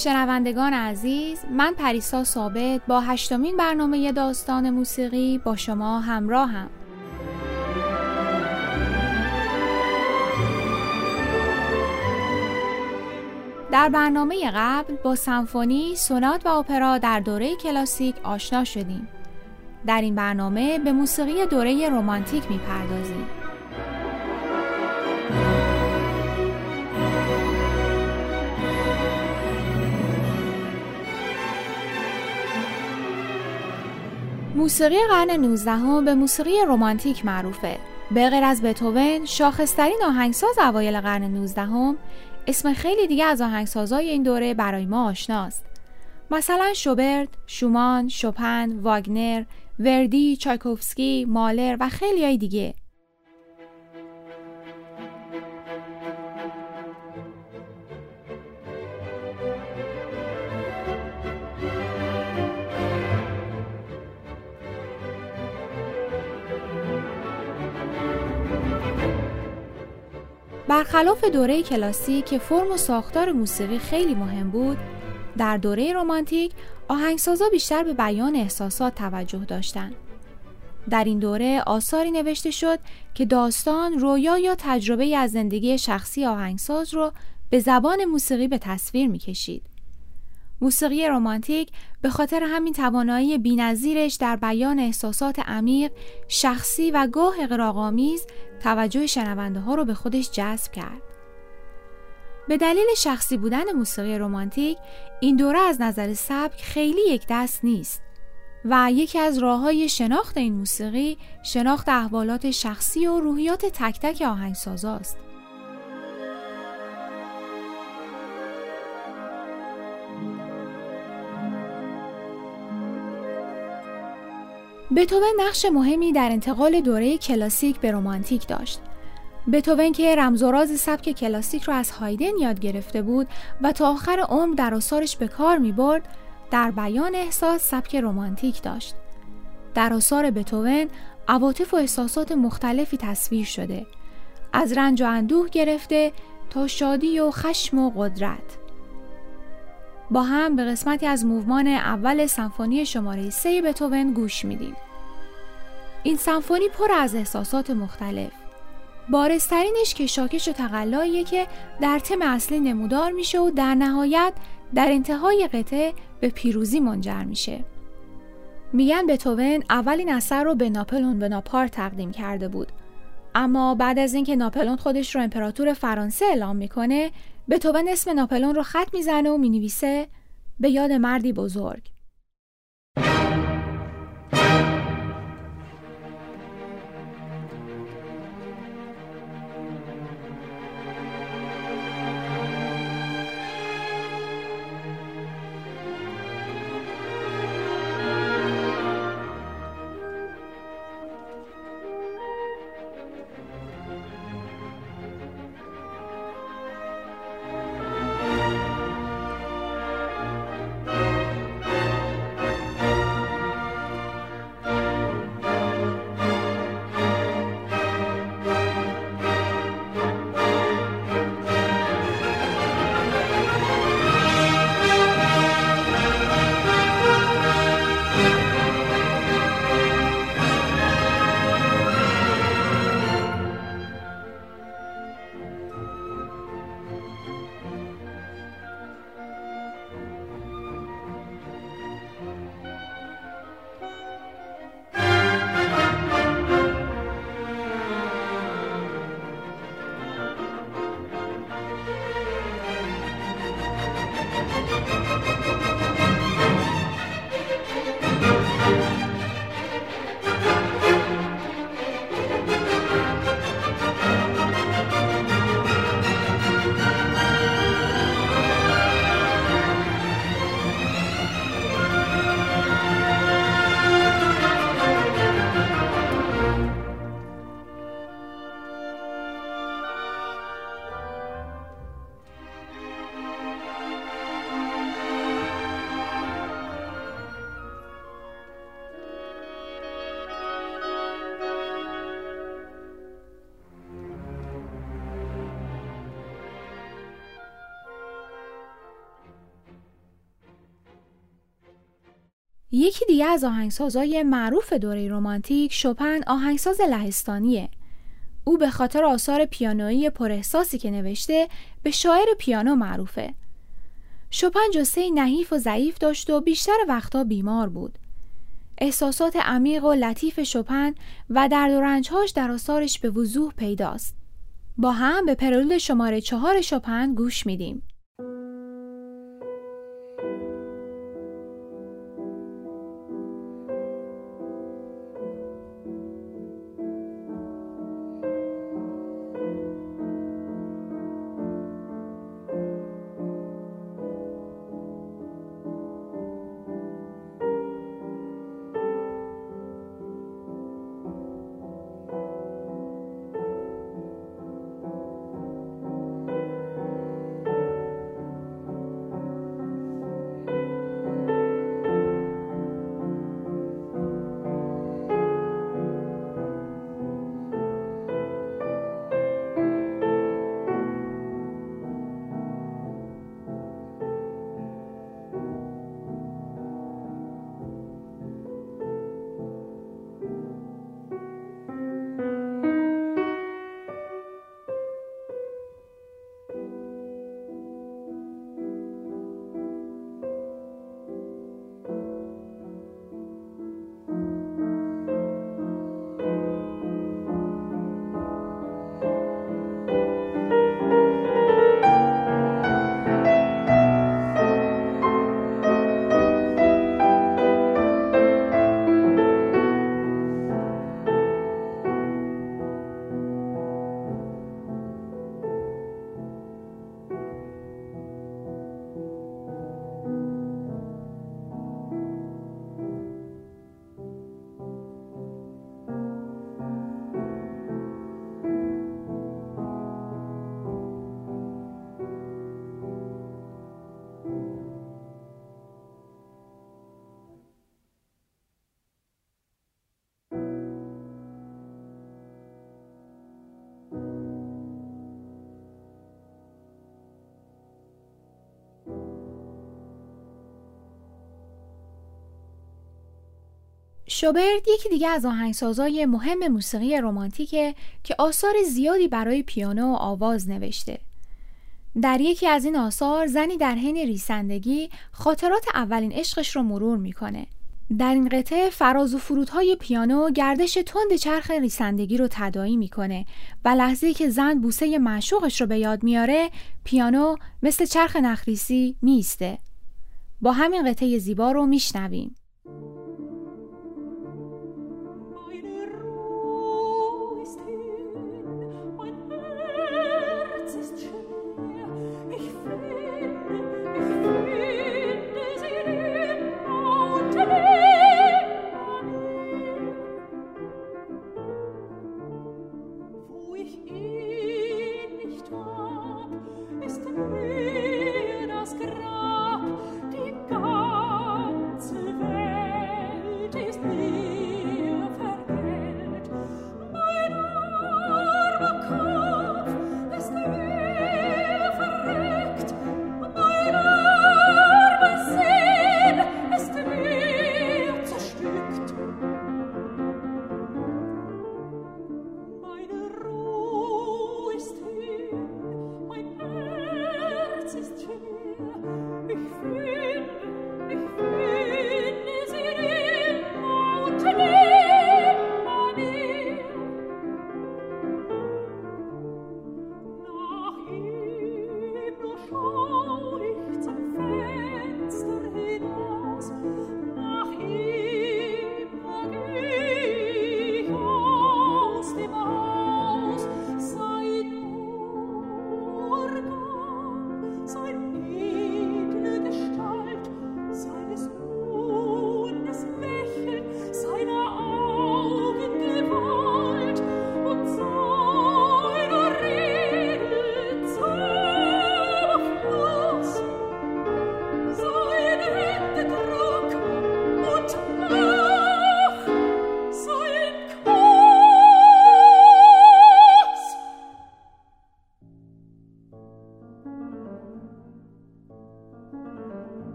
شنوندگان عزیز من پریسا ثابت با هشتمین برنامه داستان موسیقی با شما همراهم در برنامه قبل با سمفونی، سونات و اپرا در دوره کلاسیک آشنا شدیم. در این برنامه به موسیقی دوره رومانتیک می‌پردازیم. موسیقی قرن 19 به موسیقی رومانتیک معروفه. به غیر از بتوون، شاخصترین آهنگساز اوایل قرن 19 اسم خیلی دیگه از آهنگسازای این دوره برای ما آشناست. مثلا شوبرت، شومان، شوپن، واگنر، وردی، چایکوفسکی، مالر و خیلی های دیگه. برخلاف دوره کلاسیک که فرم و ساختار موسیقی خیلی مهم بود در دوره رمانتیک آهنگسازا بیشتر به بیان احساسات توجه داشتند. در این دوره آثاری نوشته شد که داستان، رویا یا تجربه از زندگی شخصی آهنگساز رو به زبان موسیقی به تصویر می‌کشید. موسیقی رمانتیک به خاطر همین توانایی بینظیرش در بیان احساسات عمیق، شخصی و گاه اقراغامیز توجه شنونده ها رو به خودش جذب کرد. به دلیل شخصی بودن موسیقی رمانتیک این دوره از نظر سبک خیلی یک دست نیست و یکی از راه های شناخت این موسیقی شناخت احوالات شخصی و روحیات تک تک آهنگسازاست. بتوون نقش مهمی در انتقال دوره کلاسیک به رمانتیک داشت. بتوون که رمز و راز سبک کلاسیک را از هایدن یاد گرفته بود و تا آخر عمر در آثارش به کار می برد، در بیان احساس سبک رمانتیک داشت. در آثار بتوون عواطف و احساسات مختلفی تصویر شده. از رنج و اندوه گرفته تا شادی و خشم و قدرت. با هم به قسمتی از موومان اول سمفونی شماره 3 بتوون گوش میدیم. این سمفونی پر از احساسات مختلف. بارسترینش که شاکش و تقلاییه که در تم اصلی نمودار میشه و در نهایت در انتهای قطعه به پیروزی منجر میشه. میگن بتوون اولین اثر رو به ناپلون بناپار تقدیم کرده بود. اما بعد از اینکه ناپلون خودش رو امپراتور فرانسه اعلام می‌کنه بتوون اسم ناپلون رو خط می‌زنه و می‌نویسه به یاد مردی بزرگ. یکی دیگه از آهنگسازای معروف دوره رومانتیک شوپن آهنگساز لهستانیه. او به خاطر آثار پیانویی پراحساسی که نوشته به شاعر پیانو معروفه. شوپن جسه نحیف و ضعیف داشت و بیشتر وقتا بیمار بود. احساسات عمیق و لطیف شوپن و درد و رنجهاش در آثارش به وضوح پیداست. با هم به پرولود شماره چهار شوپن گوش میدیم. شوبرت یکی دیگه از آهنگسازای مهم موسیقی رمانتیکه که آثار زیادی برای پیانو و آواز نوشته. در یکی از این آثار زنی در حین ریسندگی خاطرات اولین عشقش رو مرور می‌کنه. در این قطعه فراز و فرودهای پیانو گردش تند چرخ ریسندگی رو تدایی می‌کنه و لحظه که زن بوسه معشوقش رو به یاد میاره پیانو مثل چرخ نخریسی میسته. با همین قطعه زیبا رو میشنویم.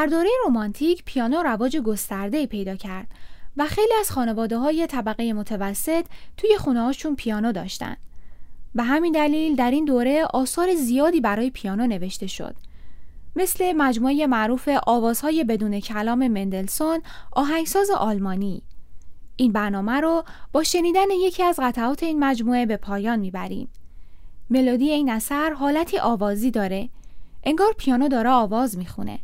در دوره رمانتیک پیانو رواج گسترده پیدا کرد و خیلی از خانواده های طبقه متوسط توی خونه هاشون پیانو داشتن. به همین دلیل در این دوره آثار زیادی برای پیانو نوشته شد. مثل مجموعه معروف آوازهای بدون کلام مندلسون آهنگساز آلمانی. این برنامه رو با شنیدن یکی از قطعات این مجموعه به پایان می‌بریم. ملودی این اثر حالتی آوازی داره. انگار پیانو داره آواز می‌خونه.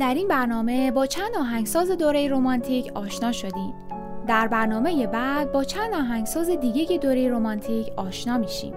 در این برنامه با چند آهنگساز دوره رمانتیک آشنا شدیم. در برنامه بعد با چند آهنگساز دیگه دوره رمانتیک آشنا میشیم.